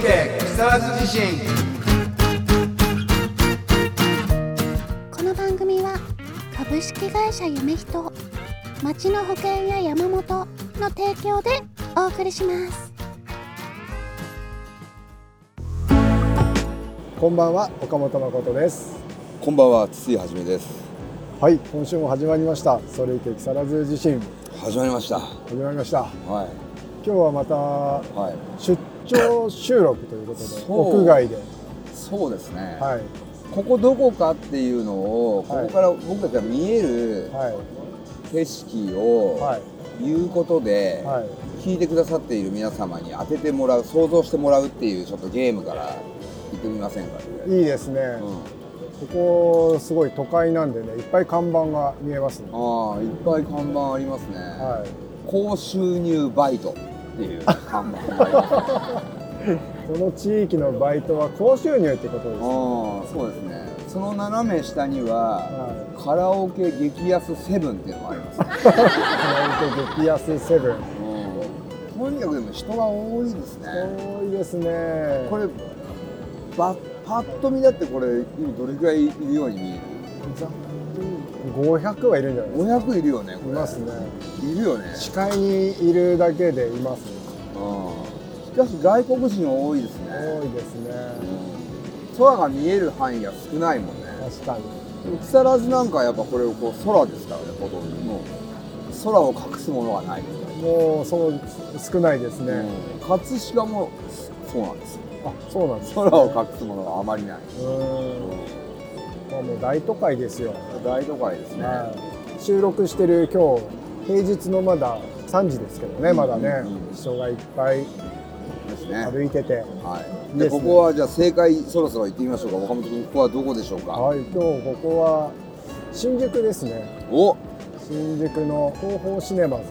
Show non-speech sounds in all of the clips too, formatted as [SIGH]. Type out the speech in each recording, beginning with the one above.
池木更津地震。この番組は株式会社夢人町の保険や山本の提供でお送りします。こんばんは岡本誠です。こんばんは筒井はじめです。はい今週も始まりました。それ池木更津地震。始まりました。始まりました。は今日はまたいはい。出張収録ということで屋外で。そうですね、はい。ここどこかっていうのをこはい。こから僕たちが見えるはい。景色をはい。言うことではい。聞いてくださっている皆様に当ててもらう想像してもらうっていうちょっとゲームから行ってみませんか？いいですね、うん、ここすごい都会なんでねいっぱい看板が見えますね。ああいっぱい看板ありますね、はい。高収入バイトっていう。看板がありますこの地域のバイトは高収入ってことです、ああそうですね。その斜め下にははカラオケ激安セブンっていうのがあります、[LAUGHS] カラオケ激安セブン。とにかくでも人が多いですね。多いですね。こればパッと見だってこれ今どれくらいいるように見える？500はいるんじゃないですか。500いるよねいますね。いるよね。視界にいるだけでいますね。うんしかし外国人多いですね、多いですね。うん。空が見える範囲が少ないもんね。確かに。木更津なんかはやっぱこれこう空ですからねほとんど。もう空を隠すものがない、もうそう少ないですね、うん。葛飾もそうなんですよ。あそうなんです空を隠すものがあまりない、うーんまあもう大都会ですよ、大都会ですね、はい、収録してる今日平日のまだ3時ですけどねまだね、うんうん。うん人がいっぱいですね。歩いてて、はい、でここはじゃあ正解そろそろ行ってみましょうか岡本君。ここはどこでしょうか、はい今日ここは新宿ですね。お。新宿の東宝シネマズ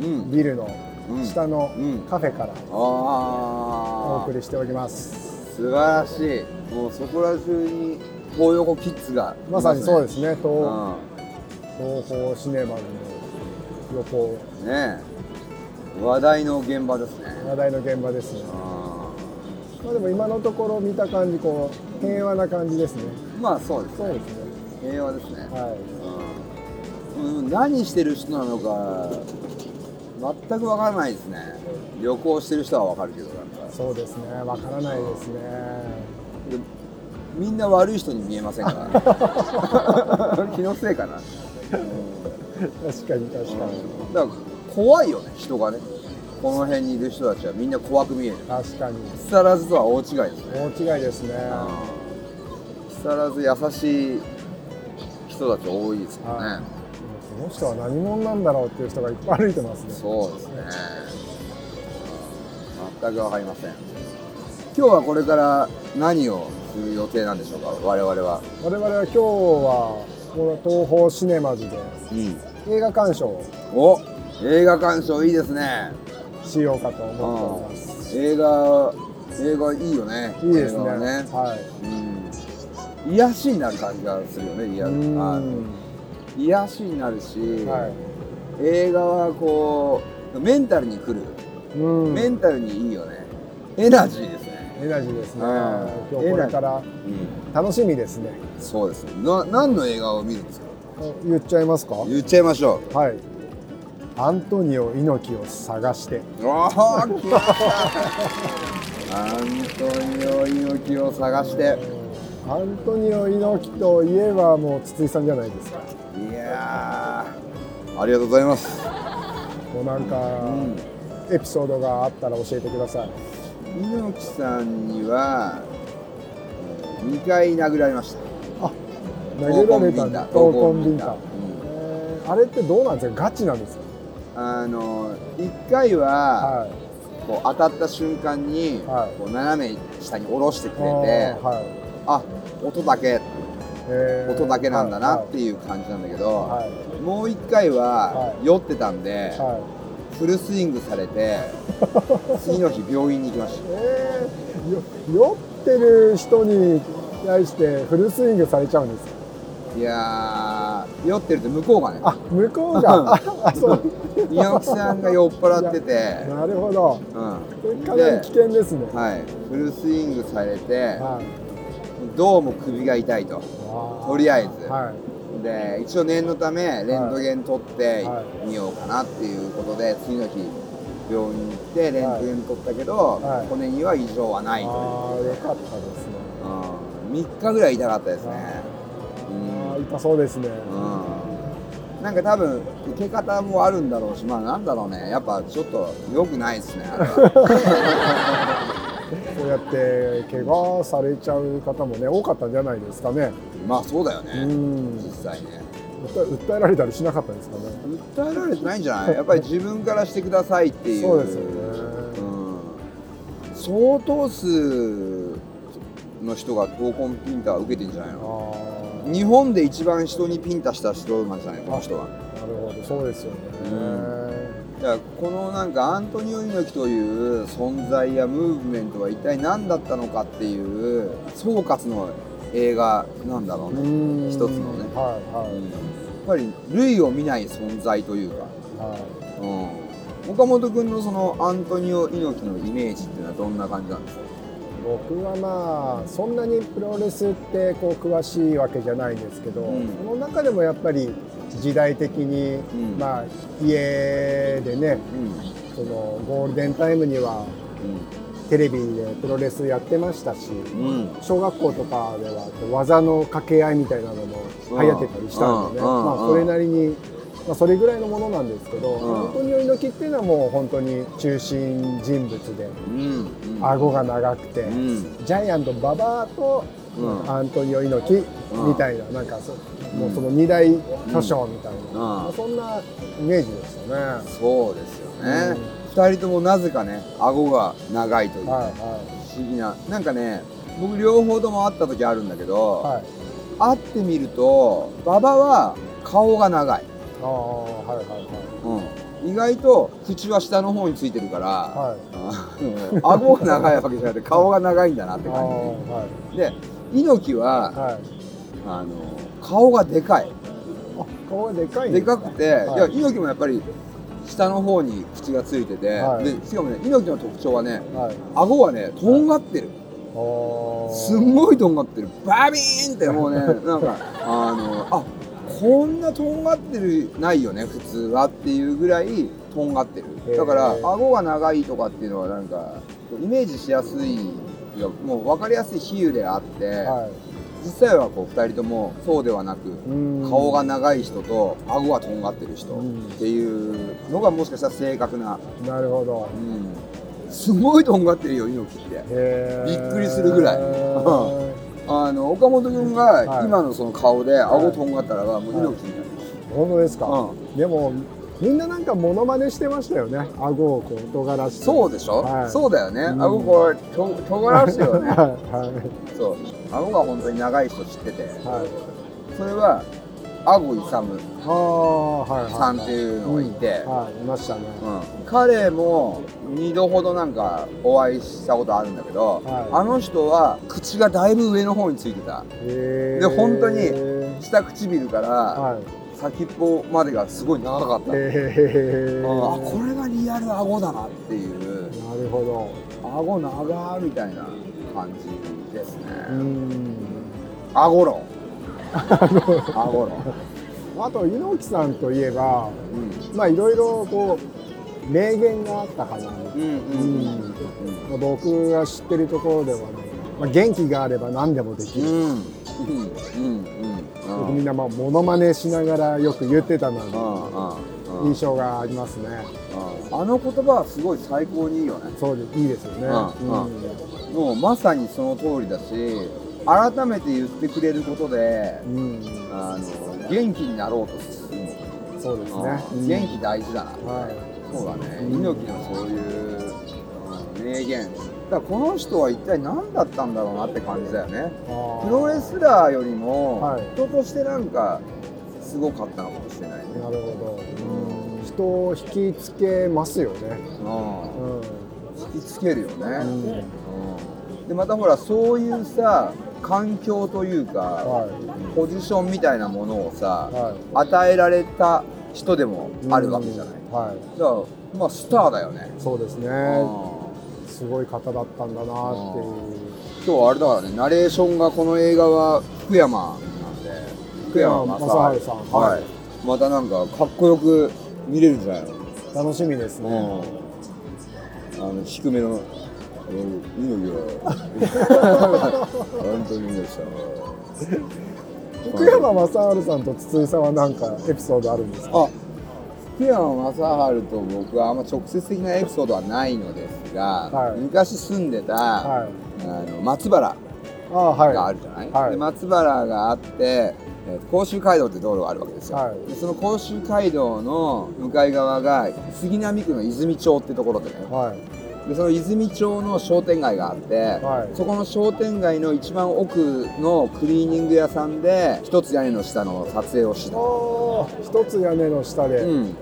のうん。ビルのうん。下のうん。カフェからお送りしております、素晴らしい。もうそこら中に東横キッズがいまさにそうでですね。東東宝シネマズの横。うんねえ。話題の現場ですね。話題の現場ですね。あまあでも今のところ見た感じこう平和な感じですね。ーまあそうですそうですね。平和ですね、はうん。うん、何してる人なのか全くわからないですね。旅行してる人はわかるけどなんか。いそうですね。わからないですね。でみんな悪い人に見えませんか [LAUGHS] 気のせいかな。確かに確かに。だから怖いよね人がね。この辺にいる人たちはみんな怖く見える。確かに。木更津とは大違いですね。大違いですね。木更津優しい人たち多いですよね、はい。この人は何者なんだろうっていう人がいっぱい歩いてますね。そうですね。全く分かりません。今日はこれから何をする予定なんでしょうか？我々は。我々は今日はこの東宝シネマズでうん。映画鑑賞をお映画鑑賞いいですね。しようかと思っております。映画映画いいよね。いいですね。はね、はい。うん、癒しになる感じがするよね癒癒しになるし、はい。映画はこうメンタルにくる、うん。メンタルにいいよね。エナジーですね、エナジーですね。うん。今日これから。うん、楽しみですね。そうですな何の映画を見るんですか？言っちゃいますか？言っちゃいましょはい。アントニオ猪木を探して。うわあ来ました。アントニオ猪木を探して。アントニオ猪木といえばもう筒井さんじゃないですか。いやー。ありがとうございます、もうなんか、うん。エピソードがあったら教えてください猪木さんには2回殴られました。あ殴られたんだ。闘魂ビンタあれってどうなんですかガチなんですか？あの1回ははい。こう当たった瞬間にはい。こう斜め下に下ろしてくれてはい。あ音だけ。えー。音だけなんだなはい。っていう感じなんだけど、はい。もう1回ははい。酔ってたんで、はフルスイングされて [LAUGHS] 次の日病院に行きましいえーよ酔ってる人に対してフルスイングされちゃうんですか？いやー酔ってると向こうがね。あ向こうが？ああそう。猪木さんが酔っ払ってて、なるほど。うん、かなり危険ですね。はい、フルスイングされてはい。どうも首が痛いと。とりあえず。はいで一応念のためレントゲン取ってはみようかなっていうことで次の日病院に行ってレントゲン取ったけど、はい。骨には異常はないという。あよかったですね。うん、3日ぐらい痛かったですね。ああ痛そうですね。うん。なんか多分受け方もあるんだろうしまあなんだろうね。やっぱちょっと良くないですねあれは [LAUGHS] そうやって怪我されちゃう方もね多かったんじゃないですかね。まあそうだよね。うん。実際ね。訴えられたりしなかったですかね。訴えられてないんじゃない？やっぱり自分からしてくださいっていう。そうですよね。うん相当数の人が闘魂ピンター受けてんじゃないの？あ日本で一番人にピンタした人なんじゃない？この人は。あなるほど。そうですよね、だからこのなんかアントニオ猪木という存在やムーブメントは一体何だったのかっていう総括の映画なんだろうね、うん。一つのね。はいはい、うん。やっぱり類を見ない存在というか、はい。うん、岡本君のそのアントニオ猪木のイメージっていうのはどんな感じなんですか？僕はまあそんなにプロレスってこう詳しいわけじゃないんですけど、うん。その中でもやっぱり時代的に、ん。まあ家でねうん。そのゴールデンタイムにはテレビでプロレスやってましたし、うん。小学校とかでは技の掛け合いみたいなのも流行ってたりしたんでね、まあ、それなりに、まあ、それぐらいのものなんですけど、うん。アントニオ猪木っていうのはもう本当に中心人物でうん。うん。顎が長くて、うん。ジャイアント馬場とうんアントニオ猪木みたいな、なんかそもうその二大巨匠みたいな、まあそんなイメージでしたね。そうですよね、二人ともなぜかね顎が長いという、はいは不思議な。なんかね僕両方とも会った時あるんだけど、いはい。会ってみると馬場は顔が長い、ああはいはいはい。うん、意外と口は下の方についてるから、はい。顎が長いわけじゃなくて顔が長いんだなってあ感あじで猪木ははい。はいあの顔がでかい。あ顔がでかいんでかくて、い、や猪木もやっぱり下の方に口がついてて、はい。でしかもね猪木の特徴はねはい。顎はねとんがってる、すんごいとんがってる。バビーンってもうね [LAUGHS] なんかあのあこんなとんがってるないよね普通はっていうぐらいとんがってる。だから顎が長いとかっていうのはなんかイメージしやすいいやもう分かりやすい比喩であって、はい。実際はこう2人ともそうではなくうん。顔が長い人と顎がとんがってる人っうん。ていうのがもしかしたら正確な、なるほど。うん、すごいとんがってるよ猪木って。びっくりするぐらい。は [LAUGHS] あの岡本君はい。が今のその顔で顎とんがったらばもう猪木になる、本当ですか、うでもみんななんかモノマネしてましたよね。顎をこう尖らして。そうでしょ、はい。そうだよね、うん。顎こうと尖らすよね。[LAUGHS] はいはい。そう。顎が本当に長い人知ってて。はい。それは顎勇さんっていうのがいて、うん。はいいましたね。うん。彼も2度ほどなんかお会いしたことあるんだけど、はい。あの人は口がだいぶ上の方についてた。へで本当にへ下唇からーはい先っぽまでがすごい長かった、へーあこれがリアル顎だなっていう。なるほ顎長みたいな感じですね、どうん。顎論。顎論、あと猪木さんといえばうん、まあいろいろこう名言があったかな、うんうん僕が知ってるところではね、まあ、元気があれば何でもできる、うん。うん。うんうん。僕みんなまあモノマネしながらよく言ってたなうんうん。印象がありますねあの言葉はすごい最高にいいよね。そうでいいですよね、うん。うん。もうまさにその通りだし改めて言ってくれることでうん。あの元気になろうとする。のそうですね、うん。元気大事だな、はい。そうだね、うん。猪木のそういう、うん名言だからこの人は一体何だったんだろうなって感じだよね。プロレスラーよりもはい。人としてなんかすごかったのかもしれないね、なるほど、うん。人を引きつけますよね、ううん。ん、引きつけるよね、うん。うん。でまたほらそういうさ環境というか、はポジションみたいなものをさい、は与えられた人でもい。あるわけじゃない、うん。はい。だからまあスターだよね、そうですね。うんすごい方だったんだなっていう。今日あれだからねナレーションがこの映画は福山なんで福山雅治。さん。はい、はいまたなんかかっこよく見れるんじゃないの？楽しみですね。うん。あの低めのうん猪木は本当にねさ福山雅治さんと筒井さんは何かエピソードあるんですか？あ福山雅治と僕はあんま直接的なエピソードはないのですが、はい昔住んでた、はい。あの松原。があるじゃない、はいで松原があって、甲州街道って道路があるわけですよ、はいでその甲州街道の向かい側が杉並区の泉町ってところでねはい。でその泉町の商店街があって、はい。そこの商店街の一番奥のクリーニング屋さんで一つ屋根の下の撮影をしてた。おお、一つ屋根の下で。うん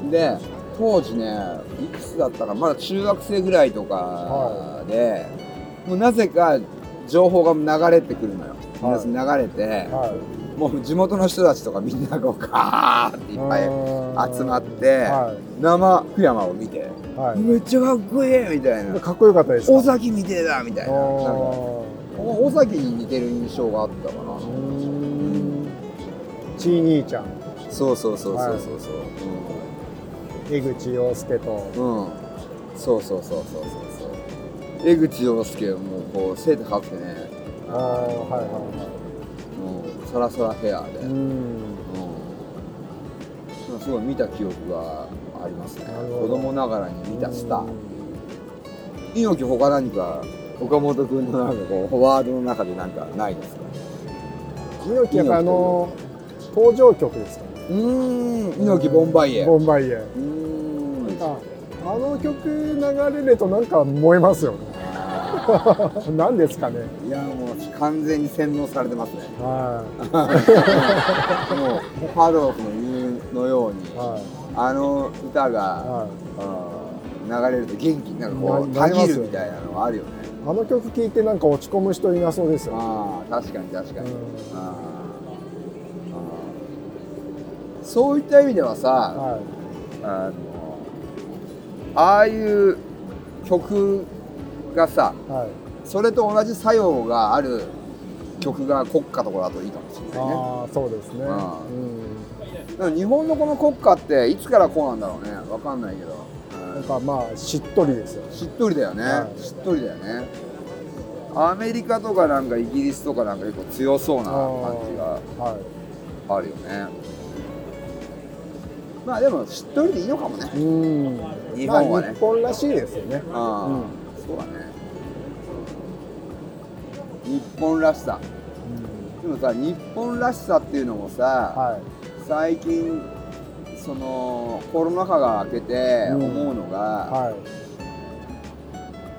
うん。で当時ねいくつだったかまだ中学生ぐらいとかで、もうなぜか情報が流れてくるのよ、はい。流れて、はい。もう地元の人たちとかみんなこうガーっていっぱい集まって、は生福山を見て、い。はい。めっちゃかっこいいみたいな。かっこよかったですか？尾崎みてえだみたいな。なんか尾崎に似てる印象があったかな。ちー兄ちゃん、そうそうそうそうそうそう、江口洋介と。うん、うん、そうそうそうそうそう。そう江口洋介もこう背高くてね。ああ、はいはうんサラサラヘアで。ううんん。すごい見た記憶がありますね子供ながらに見たスター猪木他何か岡本君のなんかこうフォワードの中でなんかないですか？猪木やっぱあの登場曲ですか？ね。うーん猪木ボンバイエボンバイエ。うーんあの曲流れるとなんか燃えますよね。[LAUGHS] 何ですかね。いやもう完全に洗脳されてますね。はもうハードロックの言うのようにい。はあの歌が、い。はうん流れると元気になるこうたぎるみたいなのがあるよね。い。あの曲聴いてなんか落ち込む人いなそうですよ。ね。ああ確かに確かに、そういった意味ではさ、はあのああいう曲がさいはい。それと同じ作用がある曲が国歌とかだといいかもしれないねああそうですね。あうん。日本のこの国歌っていつからこうなんだろうねわかんないけど、うんなんかまあしっとりですよ。しっとりだよね、はいしっとりだよねアメリカとかなんかイギリスとかなんか結構強そうな感じがはあるよねまあでもしっとりでいいのかもねい。うん。日本はねまあ日本らしいですよね。うんそうだね日本らしさ。でもさ日本らしさっていうのもさ、は最近そのコロナ禍が明けてうん。思うのが、いは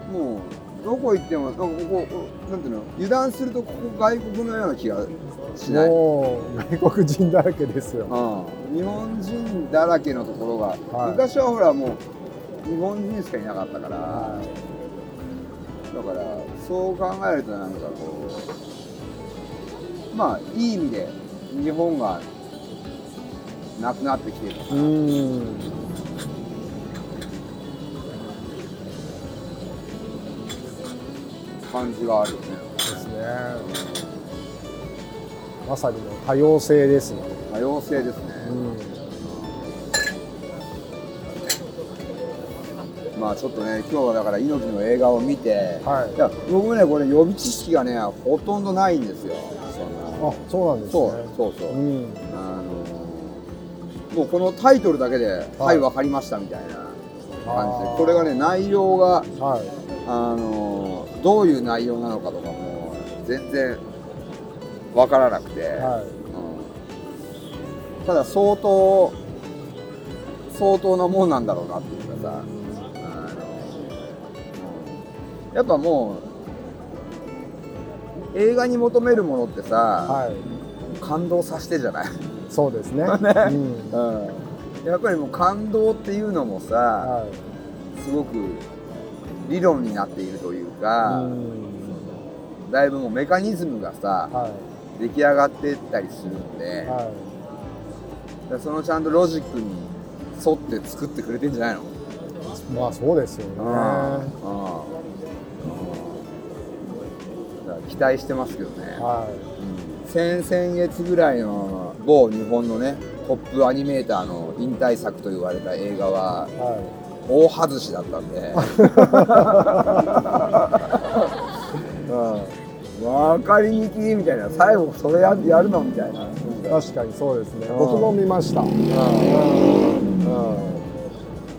い。もうどこ行ってもなんかここなんていうの？油断するとここ外国のような気がしない、もう外国人だらけですよ。うん、日本人だらけのところが、はい。昔はほらもう日本人しかいなかったから、はだからそう考えるとなんかこうまあいい意味で日本がなくなってきてる。感じがあるよねですね。まさにの多様性ですね。多様性ですね、うん。まあちょっとね今日はだから猪木の映画を見て、はい。いや僕ねこれ予備知識がねほとんどないんですよ。あ、そうなんですね。そうそうそう、うん。あのもうこのタイトルだけで「は、はいいわかりました」みたいな感じでこれがね内容がはい。あのどういう内容なのかとかも全然わからなくて、はい。うん。ただ相当相当なもんなんだろうなっていうかさやっぱもう映画に求めるものってさ、はい。感動させてじゃない、そうですね。[LAUGHS] ねうん。うん、やっぱりもう感動っていうのもさ、はい。すごく理論になっているというか、うんだいぶもうメカニズムがさは出来上がってったりするんで、いはだからそのちゃんとロジックに沿って作ってくれてんじゃないの？まあそうですよね。うん。うん。期待してますけどね、はい先々月ぐらいの某日本のねトップアニメーターの引退作と言われた映画はい大外しだったん。で、うん、分かりにきみたいな最後それややるのみたいな、確かにそうですね僕も見ましたうん。うん。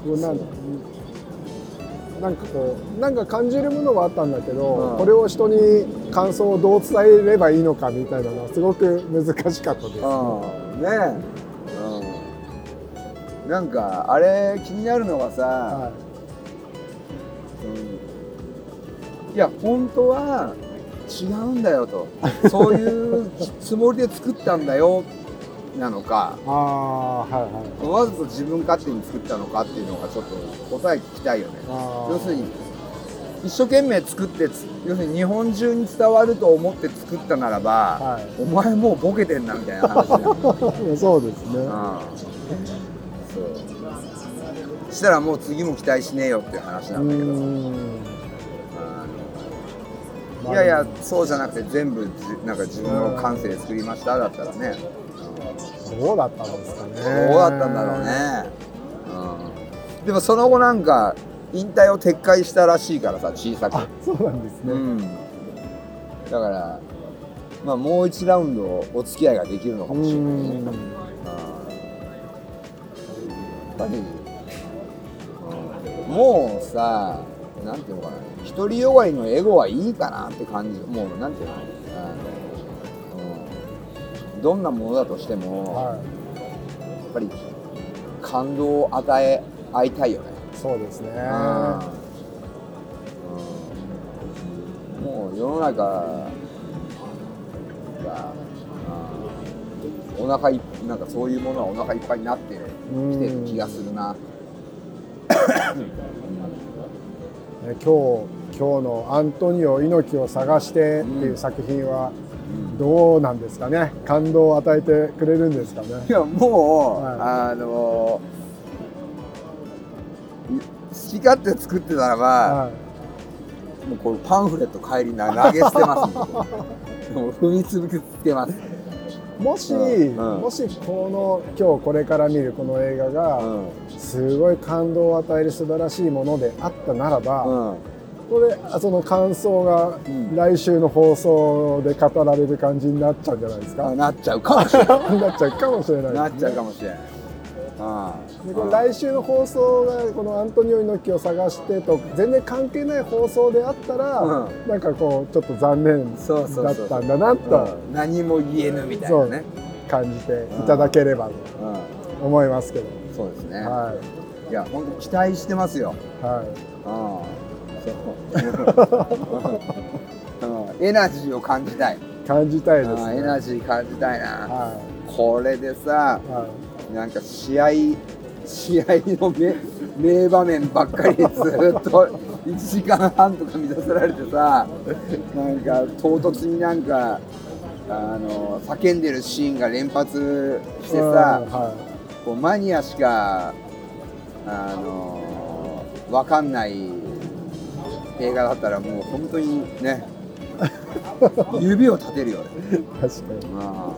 なんなんかこうなんか感じるものはあったんだけど、うん。これを人に感想をどう伝えればいいのかみたいなのはすごく難しかったです、うん。ねえ、うん、なんかあれ気になるのがさ、はうん。いや本当は違うんだよと。そういうつもりで作ったんだよなのかはいはい。わざと自分勝手に作ったのかっていうのがちょっと答え聞きたいよね。要するに一生懸命作ってつ要するに日本中に伝わると思って作ったならば、はい。お前もうボケてんなみたいな話 [LAUGHS] そうですね。うん、そう。したらもう次も期待しねえよっていう話なうんだけど。いやいやそうじゃなくて全部じなんか自分の感性で作りましただったらねどうだったんですかね。どうだったんだろうね、うん、でもその後なんか引退を撤回したらしいからさ小さく。あそうなんですね、うん、だからまあもう一ラウンドお付き合いができるのかうもしれない。ねやっぱり、うん。もうさなんていうのかな。独りよがりのエゴはいいかなって感じ。もうなんていうの。あの、うん、どんなものだとしても、はやっぱり感動を与え合いたいよね。いそうですね。うん。もう世の中が、うん。お腹いなんかそういうものはお腹いっぱいになってきてる気がするな。ね今日今日の「アントニオ猪木を探して」っていう作品はどうなんですかね？感動を与えてくれるんですかね？いやもう、はあのい好き勝手作ってたらば、はもうこのパンフレット帰りな投げ捨てます [LAUGHS] もう踏みつぶけます。い、もし、うんうん。もしこの今日これから見るこの映画が、うん。すごい感動を与える素晴らしいものであったならば、うんこれあその感想がうん。来週の放送で語られる感じになっちゃうんじゃないですか、あなっちゃうかもしれない。[LAUGHS] なっちゃうかもしれないね。なっちゃうかもしれない。ああ。でこれ来週の放送がこのアントニオ猪木を探してと全然関係ない放送であったら、うなんかこうちょっと残念だったんだなと。うん何も言えぬみたいなね。感じていただければとうん。思いますけど、そうですね。はい。や本当期待してますよ。いはああそう。うんエナジーを感じたい。い感じたいですねエナジー感じたいな。はこれでさ、いはいなんか試合試合の名名場面ばっかりずっと [LAUGHS] 1時間半とか満たされてさなんか唐突になんかあの叫んでるシーンが連発してさうんはこうマニアしかあの分かんない映画だったらもう本当にね [LAUGHS] 指を立てるよね。い確かに。あ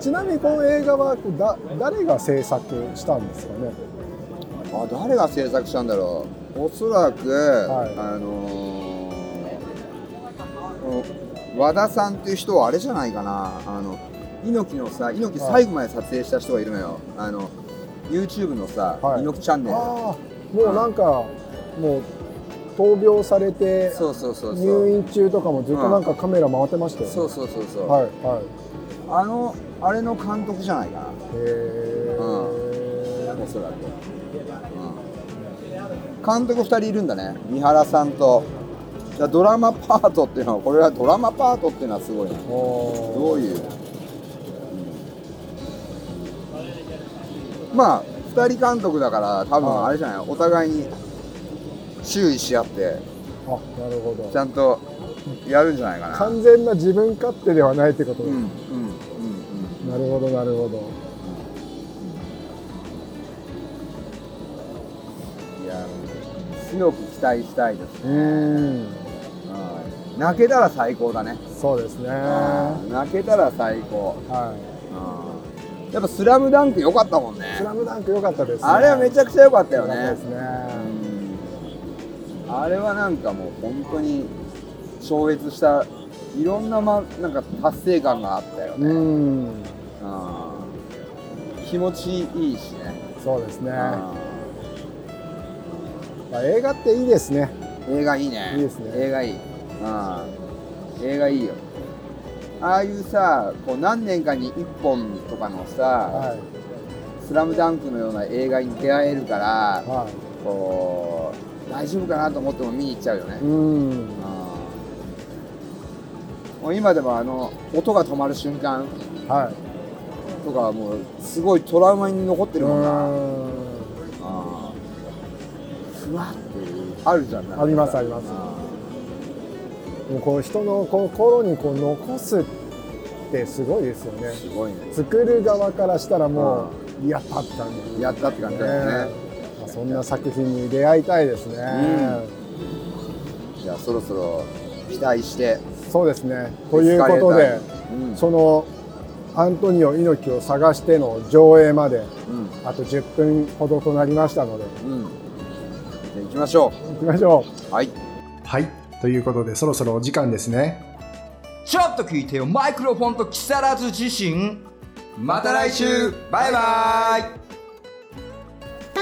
ちなみにこの映画はだ誰が制作したんですかね？あ誰が制作したんだろう。おそらく、い。あのー和田さんっていう人はあれじゃないかな。あの猪木のさ猪木最後まで撮影した人がいるのよ、あの YouTube のさ、はい。猪木チャンネル。もうなんかもう闘病されてそうそうそうそ入う院中とかもずっとなんかカメラ回ってましたよね、そうそうそうそう、はいはい。あのあれの監督じゃないかな。へえ、おそらく、うん、監督2人いるんだね。三原さんと。だからドラマパートっていうのはこれはドラマパートっていうのはすごいなどどういう、うん。まあ2人監督だから多分はいあれじゃない？お互いに注意し合ってあなるほど。ちゃんとやるんじゃないかな。完全な自分勝手ではないってことうんです、うんうん。なるほどなるほど。うんいや強く期待したいですうね、ん。うん泣けたら最高だね、そうですね。は泣けたら最高、い。うん。やっぱ「スラムダンク良かったもんね。スラムダンク良かったですね。あれはめちゃくちゃ良かったよね。良かったですね。うんあれはなんかもう本当に超越したいろんな,、ま、なんか達成感があったよね、うん。うん。気持ちいいしね、そうですね、うまあ、映画っていいですね。ん映画いいね。いいですね。映画いい、うん、映画いいよ。ああいうさこう何年かに1本とかのさは「スラムダンクのような映画に出会えるからい。はこう大丈夫かなと思っても見に行っちゃうよね、いうん。もう今でもあの音が止まる瞬間。はい。とかはもうすごいトラウマに残ってるもんな、うん。あーふわっていうあるじゃん。なんかありますあります。もこう人の心にこう残すってすごいですよね。ーすごいね。作る側からしたらもうやったって感じ。やったって感じだよね。まあそんな作品に出会いたいですね、じゃあそろそろ期待して。そうですね。ということで、うん。そのアントニオ猪木を探しての上映までうん。あと10分ほどとなりましたので。うん。じゃあ行きましょ行きましょう。はい。はい。ということでそろそろお時間ですね。ちょっと聞いてよ。マイクロフォンと木更津自身また来週。バイバイ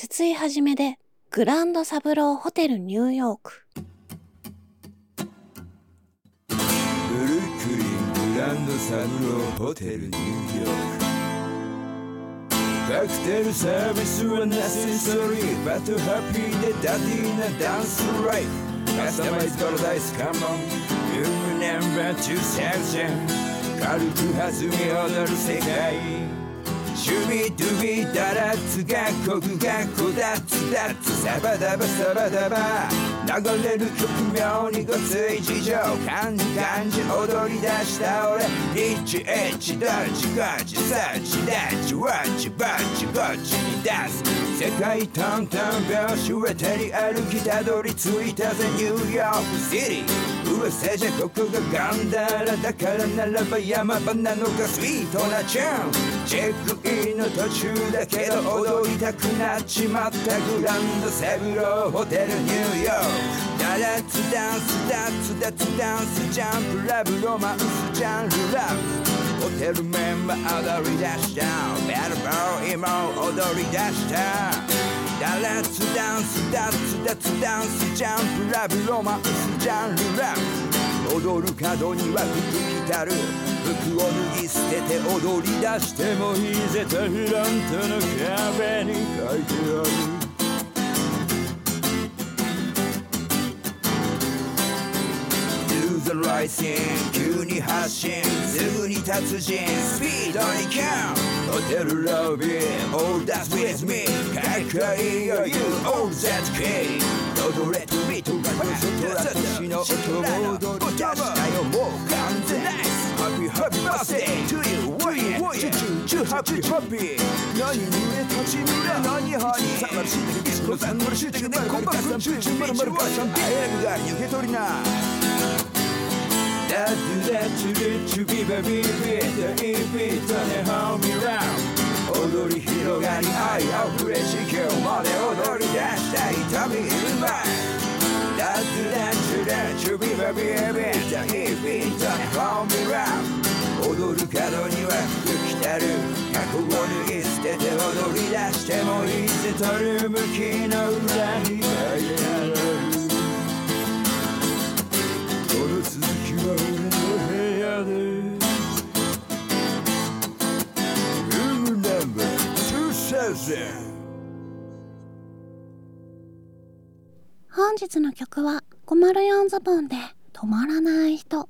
筒井はじめでグランドサブローホテルニューヨーク。ブルックリングランドサブローホテルニューヨーク。カクテルサービスは necessary but happy で daddy な dance life。 customize paradise come on。 room number 2000軽く弾み踊る世界。シュビドゥビダラッツがコクがこだつだつサバダバサバダバ。流れる曲妙にごつい事情感じ感じ踊り出した俺リッチエッチドッチゴッチサッチダッチワッチバッチゴッチに出す世界トントン拍子へ照り歩きたどり着いたぜニューヨークシティ噂じゃここがガンダラだからならば山場なのかスイートなチューンチェックインの途中だけど踊りたくなっちまったグランドセブローホテルニューヨークダラッツダンスダッツダッツダンスジャンプラブロマンスジャンルラブ。ホテルメンバー踊り出した。ベルボーイも踊り出したダラッツダンスダッツダッツダンスジャンプラブロマンスジャンルラブ。踊る角には服着たる。服を脱ぎ捨てて踊り出してもいいぜとフロントの壁に書いてある。Do the right thing 急に発進すぐに達人スピードにキャンホテルロビー All that's with me かっこいいよ You all that key 踊れとビートが嘘とら私の音を踊り出したよもう完全 Happy Happy Birthday to you おいおいチュチュチュハッピーハッピー何に立ちにれ何ハニー探していつのさんのしてくねこんばんはチュチュまるまるばしゃん早くが受け取りなだってだってチュビバビビダイビタネハミラウン踊り広がり愛あふれ地球まで踊り出した痛みいるまだってだってだチュビバビビダイビタネハミラウン踊る角には服着たる過去を脱ぎ捨てて踊り出してもいいぜとる向きの裏に書いてある本日の曲は504ズボンで止まらない人。